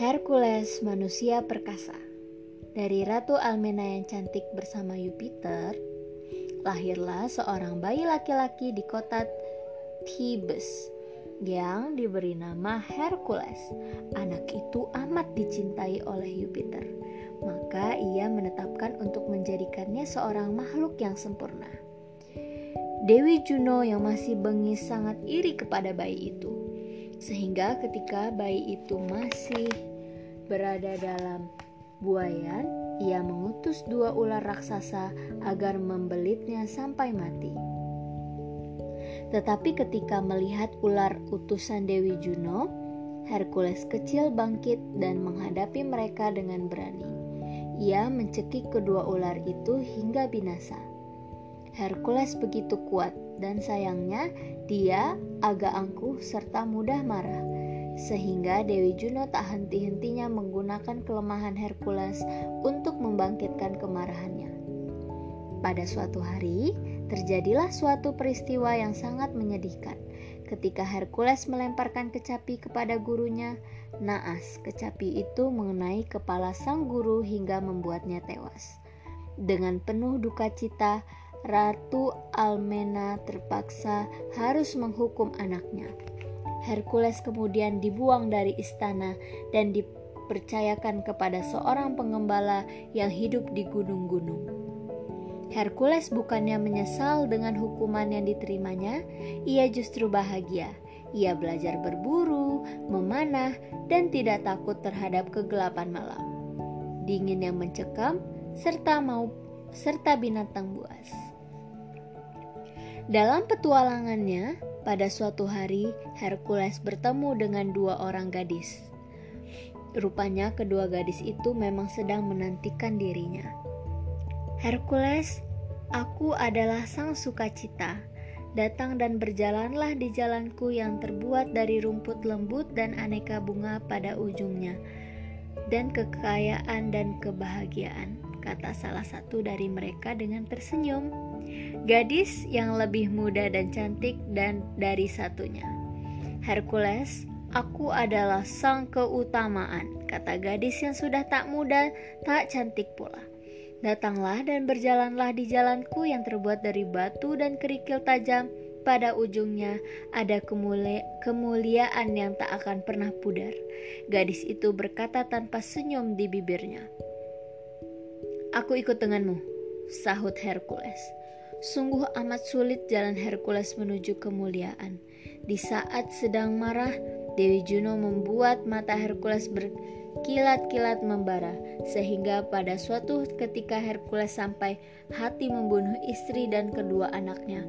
Hercules manusia perkasa. Dari Ratu Almena yang cantik bersama Jupiter, lahirlah seorang bayi laki-laki di kota Thebes yang diberi nama Hercules. Anak itu amat dicintai oleh Jupiter, maka ia menetapkan untuk menjadikannya seorang makhluk yang sempurna. Dewi Juno yang masih bengis sangat iri kepada bayi itu, sehingga ketika bayi itu masih berada dalam buayan, ia mengutus dua ular raksasa agar membelitnya sampai mati. Tetapi ketika melihat ular utusan Dewi Juno, Hercules kecil bangkit dan menghadapi mereka dengan berani. Ia mencekik kedua ular itu hingga binasa. Hercules begitu kuat dan sayangnya dia agak angkuh serta mudah marah sehingga Dewi Juno tak henti-hentinya menggunakan kelemahan Hercules untuk membangkitkan kemarahannya. Pada suatu hari, terjadilah suatu peristiwa yang sangat menyedihkan. Ketika Hercules melemparkan kecapi kepada gurunya, naas kecapi itu mengenai kepala sang guru hingga membuatnya tewas. Dengan penuh duka cita, Ratu Almena terpaksa harus menghukum anaknya. Hercules kemudian dibuang dari istana dan dipercayakan kepada seorang pengembala yang hidup di gunung-gunung. Hercules bukannya menyesal dengan hukuman yang diterimanya, ia justru bahagia. Ia belajar berburu, memanah, dan tidak takut terhadap kegelapan malam, dingin yang mencekam, serta mau serta binatang buas. Dalam petualangannya, pada suatu hari, Hercules bertemu dengan dua orang gadis. Rupanya, kedua gadis itu memang sedang menantikan dirinya. Hercules, aku adalah sang sukacita. Datang dan berjalanlah di jalanku yang terbuat dari rumput lembut dan aneka bunga pada ujungnya, dan kekayaan dan kebahagiaan, kata salah satu dari mereka dengan tersenyum gadis yang lebih muda dan cantik dan dari satunya. Hercules, aku adalah sang keutamaan, kata gadis yang sudah tak muda, tak cantik pula. Datanglah dan berjalanlah di jalanku yang terbuat dari batu dan kerikil tajam. Pada ujungnya ada kemulia kemuliaan yang tak akan pernah pudar. Gadis itu berkata tanpa senyum di bibirnya. Aku ikut denganmu, sahut Hercules. Sungguh amat sulit jalan Hercules menuju kemuliaan. Di saat sedang marah, Dewi Juno membuat mata Hercules berkilat-kilat membara, sehingga pada suatu ketika Hercules sampai hati membunuh istri dan kedua anaknya.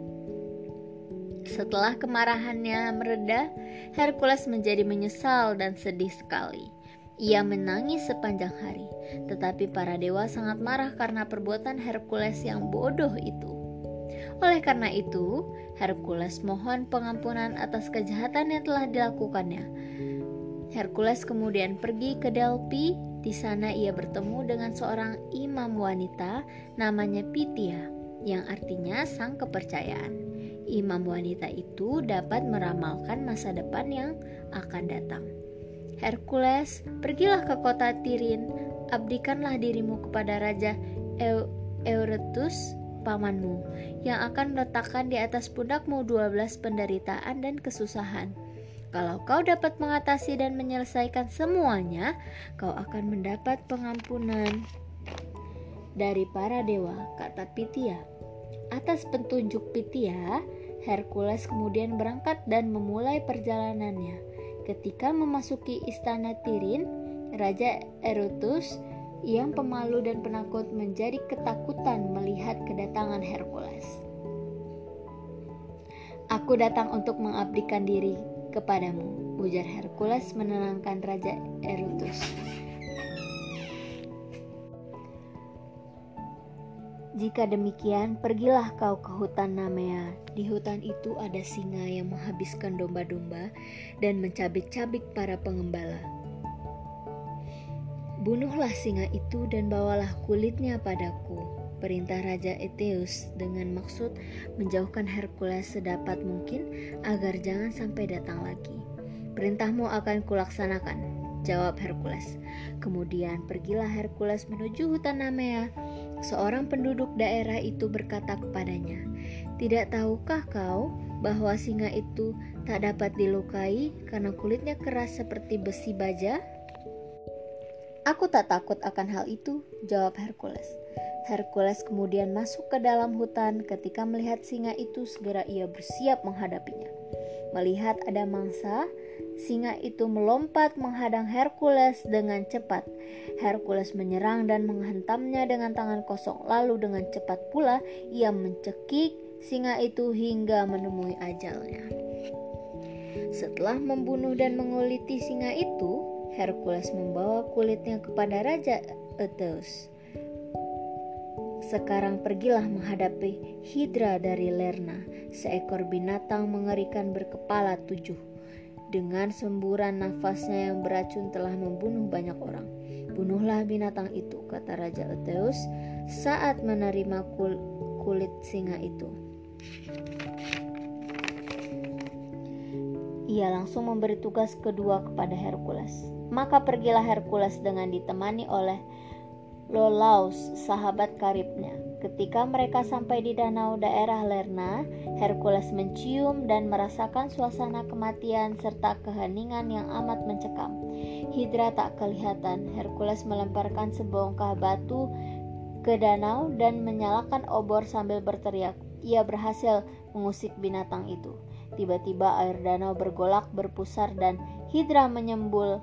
Setelah kemarahannya mereda, Hercules menjadi menyesal dan sedih sekali. Ia menangis sepanjang hari, tetapi para dewa sangat marah karena perbuatan Hercules yang bodoh itu. Oleh karena itu, Hercules mohon pengampunan atas kejahatan yang telah dilakukannya. Hercules kemudian pergi ke Delphi. Di sana ia bertemu dengan seorang imam wanita namanya Pythia, yang artinya sang kepercayaan. Imam wanita itu dapat meramalkan masa depan yang akan datang. Hercules, pergilah ke kota Tirin, abdikanlah dirimu kepada Raja Eurytus pamanmu yang akan meletakkan di atas pundakmu 12 penderitaan dan kesusahan. Kalau kau dapat mengatasi dan menyelesaikan semuanya, kau akan mendapat pengampunan dari para dewa, kata Pitia. Atas petunjuk Pitia, Hercules kemudian berangkat dan memulai perjalanannya. Ketika memasuki istana Tirin, Raja Erutus yang pemalu dan penakut menjadi ketakutan melihat kedatangan Hercules. Aku datang untuk mengabdikan diri kepadamu, ujar Hercules menenangkan Raja Erutus. Jika demikian, pergilah kau ke hutan Namea. Di hutan itu ada singa yang menghabiskan domba-domba dan mencabik-cabik para pengembala. Bunuhlah singa itu dan bawalah kulitnya padaku. Perintah Raja Eteus dengan maksud menjauhkan Hercules sedapat mungkin agar jangan sampai datang lagi. Perintahmu akan kulaksanakan, jawab Hercules. Kemudian pergilah Hercules menuju hutan Namea. Seorang penduduk daerah itu berkata kepadanya, "Tidak tahukah kau bahwa singa itu tak dapat dilukai karena kulitnya keras seperti besi baja?" Aku tak takut akan hal itu, jawab Hercules. Hercules kemudian masuk ke dalam hutan. Ketika melihat singa itu, segera ia bersiap menghadapinya. Melihat ada mangsa, singa itu melompat menghadang Hercules dengan cepat. Hercules menyerang dan menghantamnya dengan tangan kosong. Lalu dengan cepat pula ia mencekik singa itu hingga menemui ajalnya. Setelah membunuh dan menguliti singa itu, Hercules membawa kulitnya kepada Raja Eteus. Sekarang pergilah menghadapi Hidra dari Lerna, seekor binatang mengerikan berkepala tujuh. Dengan semburan nafasnya yang beracun telah membunuh banyak orang. Bunuhlah binatang itu, kata Raja Eteus saat menerima kul kulit singa itu. Ia langsung memberi tugas kedua kepada Hercules. Maka pergilah Hercules dengan ditemani oleh Lolaus, sahabat karibnya. Ketika mereka sampai di danau daerah Lerna, Hercules mencium dan merasakan suasana kematian serta keheningan yang amat mencekam. Hidra tak kelihatan. Hercules melemparkan sebongkah batu ke danau dan menyalakan obor sambil berteriak. Ia berhasil mengusik binatang itu. Tiba-tiba air danau bergolak berpusar dan Hidra menyembul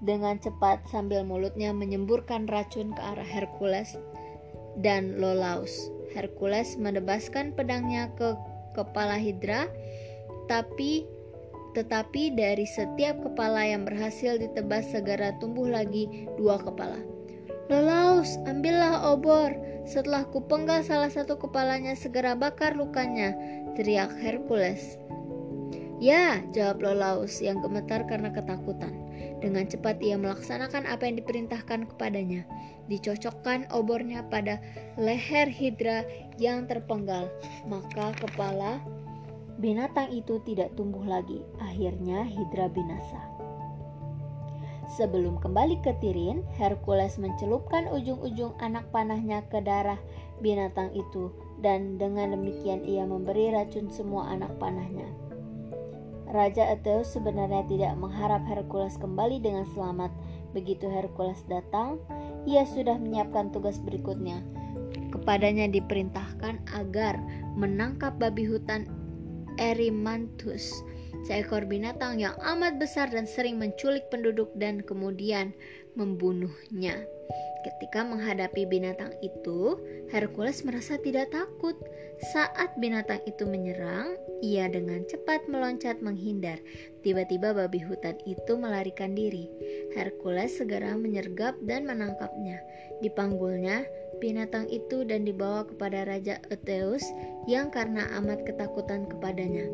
dengan cepat sambil mulutnya menyemburkan racun ke arah Hercules dan Lolaus. Hercules menebaskan pedangnya ke kepala Hidra, tapi tetapi dari setiap kepala yang berhasil ditebas segera tumbuh lagi dua kepala. Lolaus, ambillah obor. Setelah kupenggal salah satu kepalanya, segera bakar lukanya, teriak Hercules. Ya, jawab Lolaus yang gemetar karena ketakutan. Dengan cepat ia melaksanakan apa yang diperintahkan kepadanya. Dicocokkan obornya pada leher Hidra yang terpenggal, maka kepala binatang itu tidak tumbuh lagi. Akhirnya Hidra binasa. Sebelum kembali ke Tirin, Hercules mencelupkan ujung-ujung anak panahnya ke darah binatang itu dan dengan demikian ia memberi racun semua anak panahnya. Raja Ateus sebenarnya tidak mengharap Hercules kembali dengan selamat. Begitu Hercules datang, ia sudah menyiapkan tugas berikutnya. Kepadanya diperintahkan agar menangkap babi hutan Erymanthus, seekor binatang yang amat besar dan sering menculik penduduk dan kemudian membunuhnya. Ketika menghadapi binatang itu, Hercules merasa tidak takut. Saat binatang itu menyerang, ia dengan cepat meloncat menghindar. Tiba-tiba babi hutan itu melarikan diri. Hercules segera menyergap dan menangkapnya. Dipanggulnya binatang itu dan dibawa kepada Raja Eteus yang karena amat ketakutan kepadanya.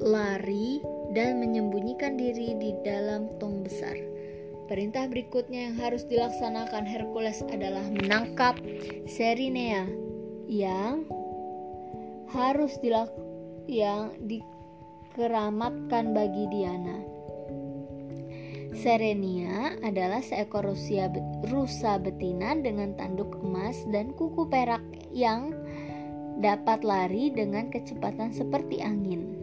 Lari dan menyembunyikan diri di dalam tong besar. Perintah berikutnya yang harus dilaksanakan Hercules adalah menangkap Serinea yang harus dilak yang dikeramatkan bagi Diana. Serenia adalah seekor rusia, rusa betina dengan tanduk emas dan kuku perak yang dapat lari dengan kecepatan seperti angin.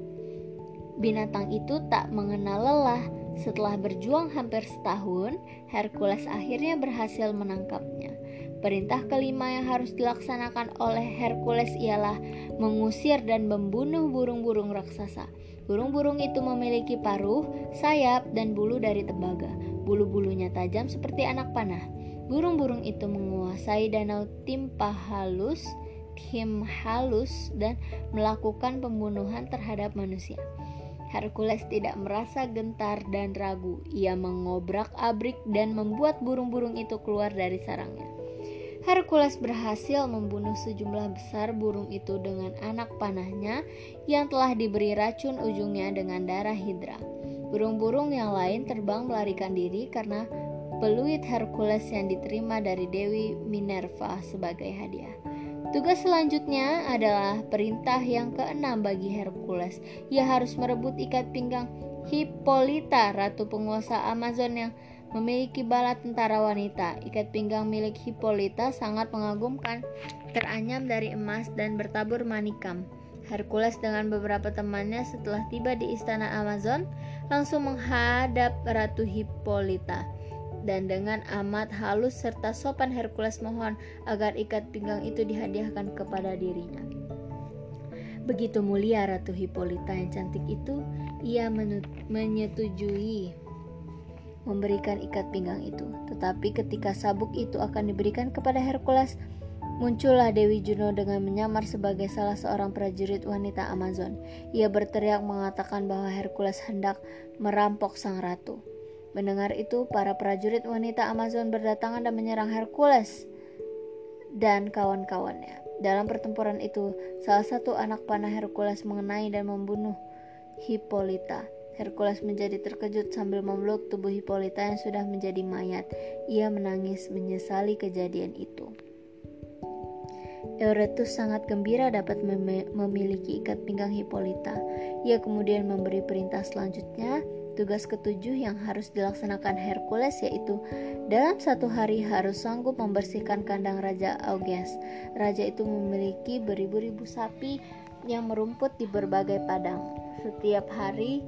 Binatang itu tak mengenal lelah setelah berjuang hampir setahun, Hercules akhirnya berhasil menangkapnya. Perintah kelima yang harus dilaksanakan oleh Hercules ialah mengusir dan membunuh burung-burung raksasa. Burung-burung itu memiliki paruh, sayap, dan bulu dari tembaga. Bulu-bulunya tajam seperti anak panah. Burung-burung itu menguasai danau Timpahalus, Timhalus, dan melakukan pembunuhan terhadap manusia. Hercules tidak merasa gentar dan ragu. Ia mengobrak-abrik dan membuat burung-burung itu keluar dari sarangnya. Hercules berhasil membunuh sejumlah besar burung itu dengan anak panahnya yang telah diberi racun ujungnya dengan darah hidra. Burung-burung yang lain terbang melarikan diri karena peluit Hercules yang diterima dari Dewi Minerva sebagai hadiah. Tugas selanjutnya adalah perintah yang keenam bagi Hercules. Ia harus merebut ikat pinggang Hippolyta, ratu penguasa Amazon yang memiliki bala tentara wanita. Ikat pinggang milik Hippolyta sangat mengagumkan, teranyam dari emas dan bertabur manikam. Hercules dengan beberapa temannya setelah tiba di istana Amazon langsung menghadap Ratu Hippolyta dan dengan amat halus serta sopan Hercules mohon agar ikat pinggang itu dihadiahkan kepada dirinya. Begitu mulia Ratu Hippolyta yang cantik itu, ia menyetujui memberikan ikat pinggang itu. Tetapi ketika sabuk itu akan diberikan kepada Hercules, muncullah Dewi Juno dengan menyamar sebagai salah seorang prajurit wanita Amazon. Ia berteriak mengatakan bahwa Hercules hendak merampok sang ratu. Mendengar itu, para prajurit wanita Amazon berdatangan dan menyerang Hercules dan kawan-kawannya. Dalam pertempuran itu, salah satu anak panah Hercules mengenai dan membunuh Hippolyta. Hercules menjadi terkejut sambil memeluk tubuh Hippolyta yang sudah menjadi mayat. Ia menangis menyesali kejadian itu. Eurytus sangat gembira dapat mem memiliki ikat pinggang Hippolyta. Ia kemudian memberi perintah selanjutnya, tugas ketujuh yang harus dilaksanakan Hercules yaitu dalam satu hari harus sanggup membersihkan kandang Raja Augeas. Raja itu memiliki beribu-ribu sapi yang merumput di berbagai padang. Setiap hari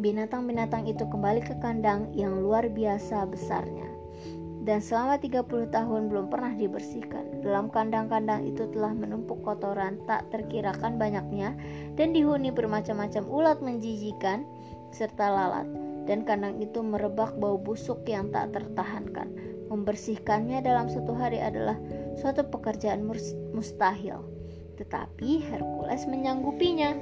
binatang-binatang itu kembali ke kandang yang luar biasa besarnya. Dan selama 30 tahun belum pernah dibersihkan. Dalam kandang-kandang itu telah menumpuk kotoran tak terkirakan banyaknya dan dihuni bermacam-macam ulat menjijikan serta lalat. Dan kandang itu merebak bau busuk yang tak tertahankan. Membersihkannya dalam satu hari adalah suatu pekerjaan mustahil. Tetapi Hercules menyanggupinya.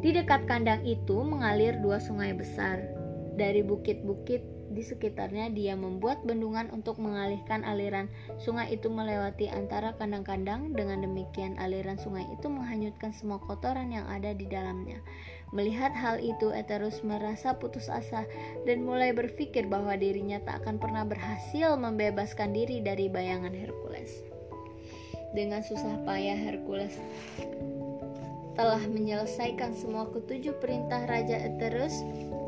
Di dekat kandang itu mengalir dua sungai besar. Dari bukit-bukit di sekitarnya dia membuat bendungan untuk mengalihkan aliran sungai itu melewati antara kandang-kandang. Dengan demikian aliran sungai itu menghanyutkan semua kotoran yang ada di dalamnya. Melihat hal itu, Eterus merasa putus asa dan mulai berpikir bahwa dirinya tak akan pernah berhasil membebaskan diri dari bayangan Hercules. Dengan susah payah Hercules telah menyelesaikan semua ketujuh perintah Raja Eterus,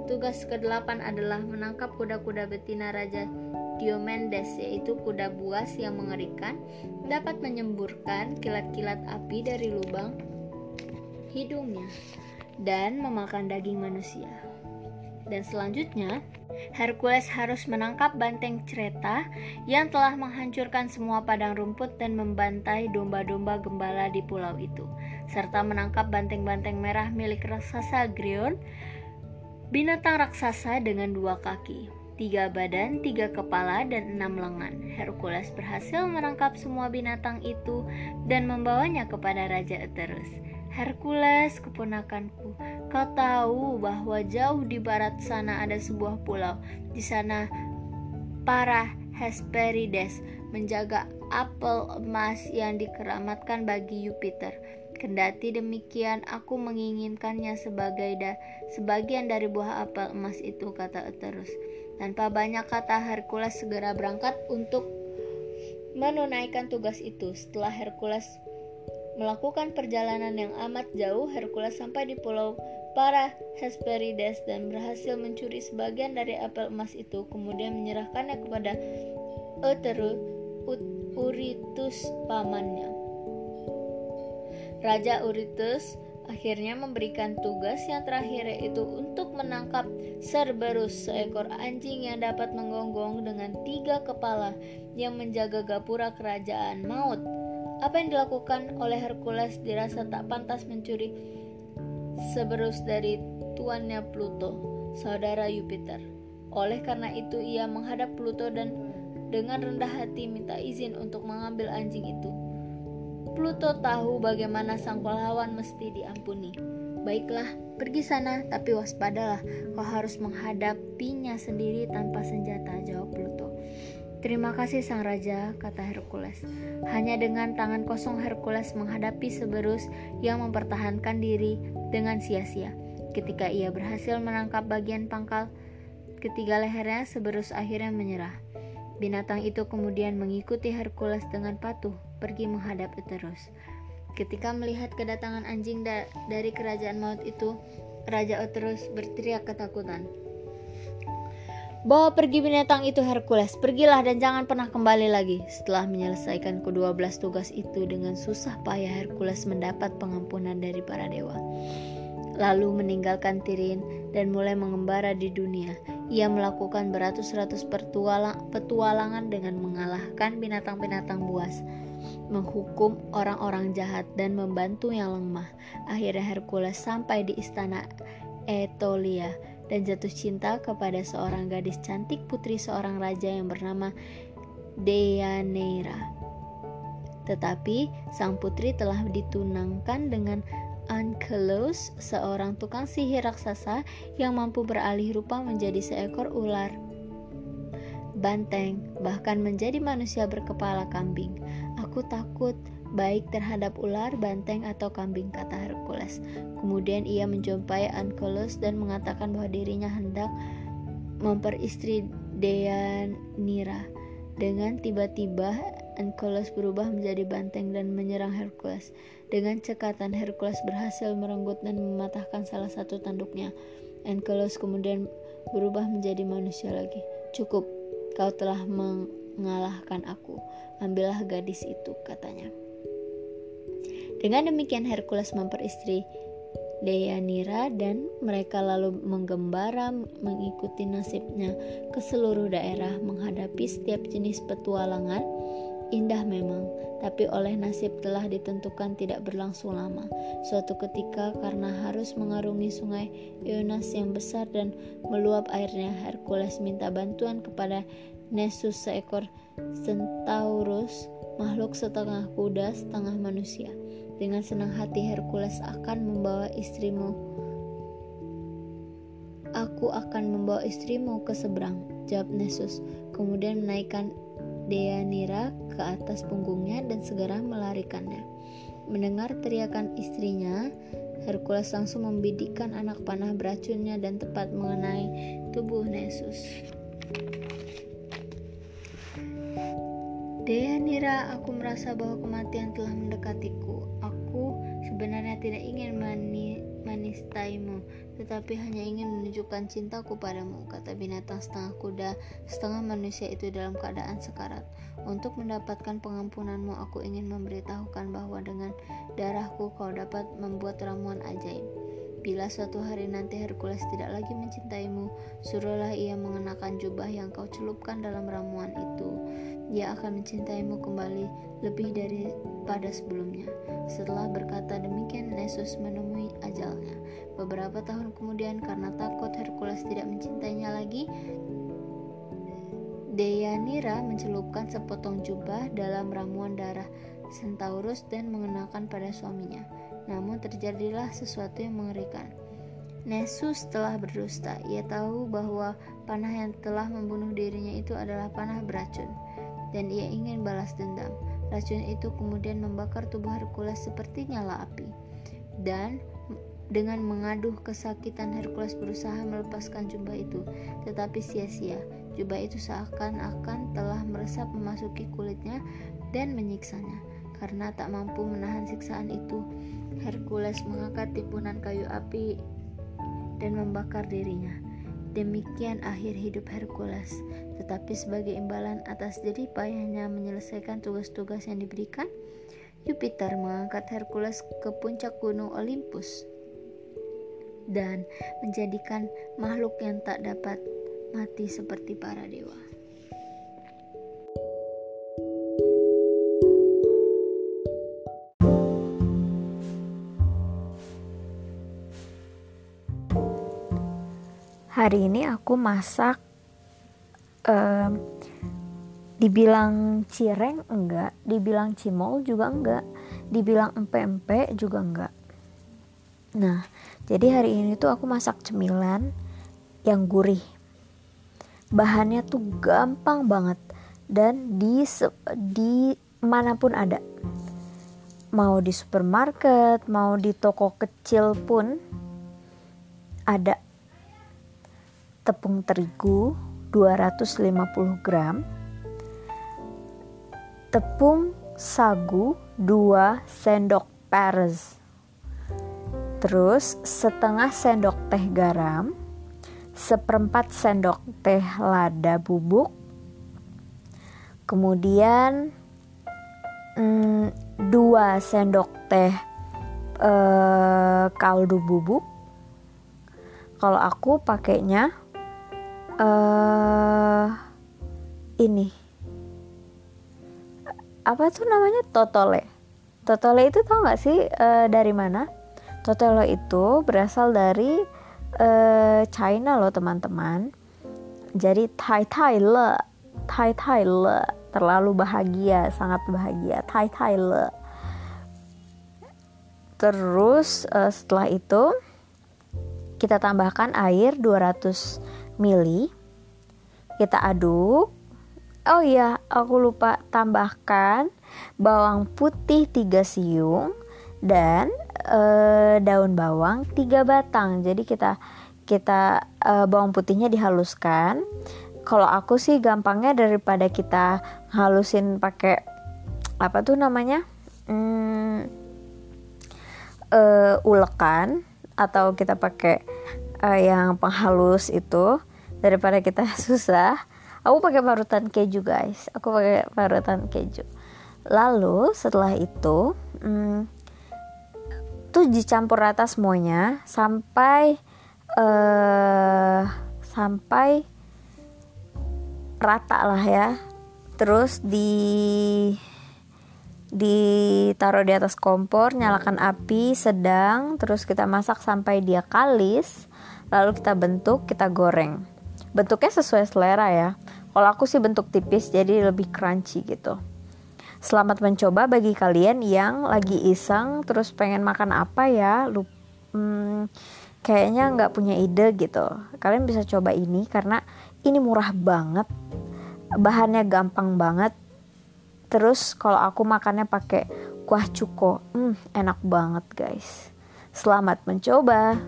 tugas ke-8 adalah menangkap kuda-kuda betina Raja Diomedes yaitu kuda buas yang mengerikan dapat menyemburkan kilat-kilat api dari lubang hidungnya dan memakan daging manusia. Dan selanjutnya, Hercules harus menangkap banteng cereta yang telah menghancurkan semua padang rumput dan membantai domba-domba gembala di pulau itu, serta menangkap banteng-banteng merah milik raksasa Grion, binatang raksasa dengan dua kaki, tiga badan, tiga kepala, dan enam lengan. Hercules berhasil menangkap semua binatang itu dan membawanya kepada Raja Eterus. Hercules, keponakanku, kau tahu bahwa jauh di barat sana ada sebuah pulau. Di sana para Hesperides menjaga apel emas yang dikeramatkan bagi Jupiter. Kendati demikian, aku menginginkannya sebagai da sebagian dari buah apel emas itu, kata Eterus. Tanpa banyak kata, Hercules segera berangkat untuk menunaikan tugas itu. Setelah Hercules Melakukan perjalanan yang amat jauh, Hercules sampai di pulau para Hesperides dan berhasil mencuri sebagian dari apel emas itu, kemudian menyerahkannya kepada Euterus Uritus pamannya. Raja Uritus akhirnya memberikan tugas yang terakhir yaitu untuk menangkap Cerberus, seekor anjing yang dapat menggonggong dengan tiga kepala yang menjaga gapura kerajaan maut. Apa yang dilakukan oleh Hercules dirasa tak pantas mencuri seberus dari tuannya Pluto, saudara Jupiter. Oleh karena itu ia menghadap Pluto dan dengan rendah hati minta izin untuk mengambil anjing itu. Pluto tahu bagaimana sang pahlawan mesti diampuni. Baiklah, pergi sana, tapi waspadalah, kau harus menghadapinya sendiri tanpa senjata, jawab Pluto. Terima kasih sang raja, kata Hercules. Hanya dengan tangan kosong Hercules menghadapi Seberus yang mempertahankan diri dengan sia-sia. Ketika ia berhasil menangkap bagian pangkal ketiga lehernya, Seberus akhirnya menyerah. Binatang itu kemudian mengikuti Hercules dengan patuh pergi menghadap Eterus. Ketika melihat kedatangan anjing da dari kerajaan maut itu, Raja Oterus berteriak ketakutan. Bawa pergi binatang itu Hercules, pergilah dan jangan pernah kembali lagi. Setelah menyelesaikan kedua belas tugas itu dengan susah payah Hercules mendapat pengampunan dari para dewa. Lalu meninggalkan Tirin dan mulai mengembara di dunia. Ia melakukan beratus-ratus petualangan dengan mengalahkan binatang-binatang buas, menghukum orang-orang jahat dan membantu yang lemah. Akhirnya Hercules sampai di istana Etolia dan jatuh cinta kepada seorang gadis cantik putri seorang raja yang bernama Deianira. Tetapi sang putri telah ditunangkan dengan Ankelos, seorang tukang sihir raksasa yang mampu beralih rupa menjadi seekor ular banteng, bahkan menjadi manusia berkepala kambing. Aku takut baik terhadap ular, banteng, atau kambing, kata Hercules. Kemudian ia menjumpai Ankylos dan mengatakan bahwa dirinya hendak memperistri Deianira. Dengan tiba-tiba, Ankylos berubah menjadi banteng dan menyerang Hercules. Dengan cekatan, Hercules berhasil merenggut dan mematahkan salah satu tanduknya. Ankylos kemudian berubah menjadi manusia lagi. Cukup, kau telah mengalahkan aku. Ambillah gadis itu, katanya. Dengan demikian Hercules memperistri Deianira dan mereka lalu menggembara mengikuti nasibnya ke seluruh daerah menghadapi setiap jenis petualangan indah memang tapi oleh nasib telah ditentukan tidak berlangsung lama suatu ketika karena harus mengarungi sungai Ionas yang besar dan meluap airnya Hercules minta bantuan kepada Nessus seekor centaurus makhluk setengah kuda setengah manusia dengan senang hati Hercules akan membawa istrimu. Aku akan membawa istrimu ke seberang, jawab Nessus. Kemudian menaikkan Deianira ke atas punggungnya dan segera melarikannya. Mendengar teriakan istrinya, Hercules langsung membidikkan anak panah beracunnya dan tepat mengenai tubuh Nessus. Deianira, aku merasa bahwa kematian telah mendekatiku. Aku sebenarnya tidak ingin mani manistaimu, tetapi hanya ingin menunjukkan cintaku padamu, kata binatang setengah kuda, setengah manusia itu dalam keadaan sekarat. Untuk mendapatkan pengampunanmu, aku ingin memberitahukan bahwa dengan darahku kau dapat membuat ramuan ajaib. Bila suatu hari nanti Hercules tidak lagi mencintaimu, suruhlah ia mengenakan jubah yang kau celupkan dalam ramuan itu ia akan mencintaimu kembali lebih daripada sebelumnya. Setelah berkata demikian, Nessus menemui ajalnya. Beberapa tahun kemudian, karena takut Hercules tidak mencintainya lagi, Deianira mencelupkan sepotong jubah dalam ramuan darah Centaurus dan mengenakan pada suaminya. Namun terjadilah sesuatu yang mengerikan. Nessus telah berdusta. Ia tahu bahwa panah yang telah membunuh dirinya itu adalah panah beracun dan ia ingin balas dendam. Racun itu kemudian membakar tubuh Hercules seperti nyala api. Dan dengan mengaduh kesakitan Hercules berusaha melepaskan jubah itu, tetapi sia-sia. Jubah itu seakan-akan telah meresap memasuki kulitnya dan menyiksanya. Karena tak mampu menahan siksaan itu, Hercules mengangkat tipunan kayu api dan membakar dirinya. Demikian akhir hidup Hercules. Tetapi sebagai imbalan atas jadi payahnya menyelesaikan tugas-tugas yang diberikan, Jupiter mengangkat Hercules ke puncak gunung Olympus dan menjadikan makhluk yang tak dapat mati seperti para dewa. Hari ini aku masak um, dibilang cireng enggak dibilang cimol juga enggak dibilang empe-empe juga enggak. Nah jadi hari ini tuh aku masak cemilan yang gurih. Bahannya tuh gampang banget dan di di mana pun ada. Mau di supermarket mau di toko kecil pun ada tepung terigu 250 gram, tepung sagu 2 sendok peppers. Terus setengah sendok teh garam, seperempat sendok teh lada bubuk, kemudian mm, dua sendok teh uh, kaldu bubuk. Kalau aku pakainya uh, ini apa tuh namanya totole. Totole itu tau gak sih uh, dari mana? Totelo itu berasal dari uh, China loh teman-teman. Jadi Tai Tai le, Tai Tai le, terlalu bahagia, sangat bahagia. Tai Tai le. Terus uh, setelah itu kita tambahkan air 200 ml. Kita aduk. Oh iya, aku lupa tambahkan bawang putih 3 siung dan uh, daun bawang tiga batang jadi kita kita uh, bawang putihnya dihaluskan kalau aku sih gampangnya daripada kita halusin pakai apa tuh namanya hmm, uh, ulekan atau kita pakai uh, yang penghalus itu daripada kita susah. Aku pakai parutan keju guys. Aku pakai parutan keju. Lalu setelah itu hmm, tuh dicampur rata semuanya sampai uh, sampai rata lah ya. Terus di ditaruh di atas kompor nyalakan api sedang terus kita masak sampai dia kalis lalu kita bentuk kita goreng bentuknya sesuai selera ya kalau aku sih bentuk tipis jadi lebih crunchy gitu Selamat mencoba bagi kalian yang lagi iseng terus pengen makan apa ya, lu hmm, kayaknya nggak punya ide gitu. Kalian bisa coba ini karena ini murah banget, bahannya gampang banget. Terus kalau aku makannya pakai kuah cuko, hmm, enak banget guys. Selamat mencoba.